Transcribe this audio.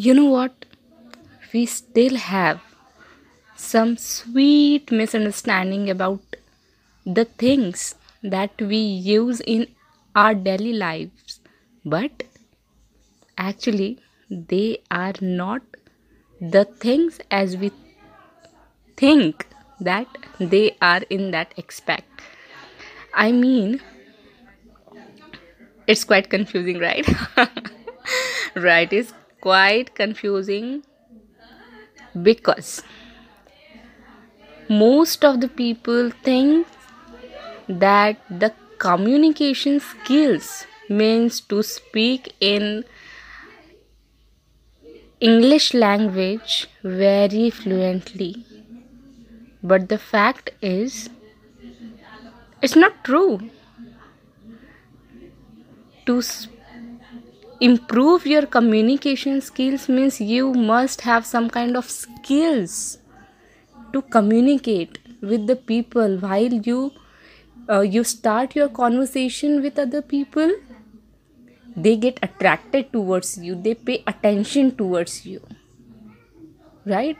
You know what? We still have some sweet misunderstanding about the things that we use in our daily lives, but actually, they are not the things as we think that they are in that aspect. I mean, it's quite confusing, right? right, it's quite confusing because most of the people think that the communication skills means to speak in english language very fluently. But the fact is it's not true. To s- improve your communication skills means you must have some kind of skills to communicate with the people while you uh, you start your conversation with other people. They get attracted towards you. They pay attention towards you. Right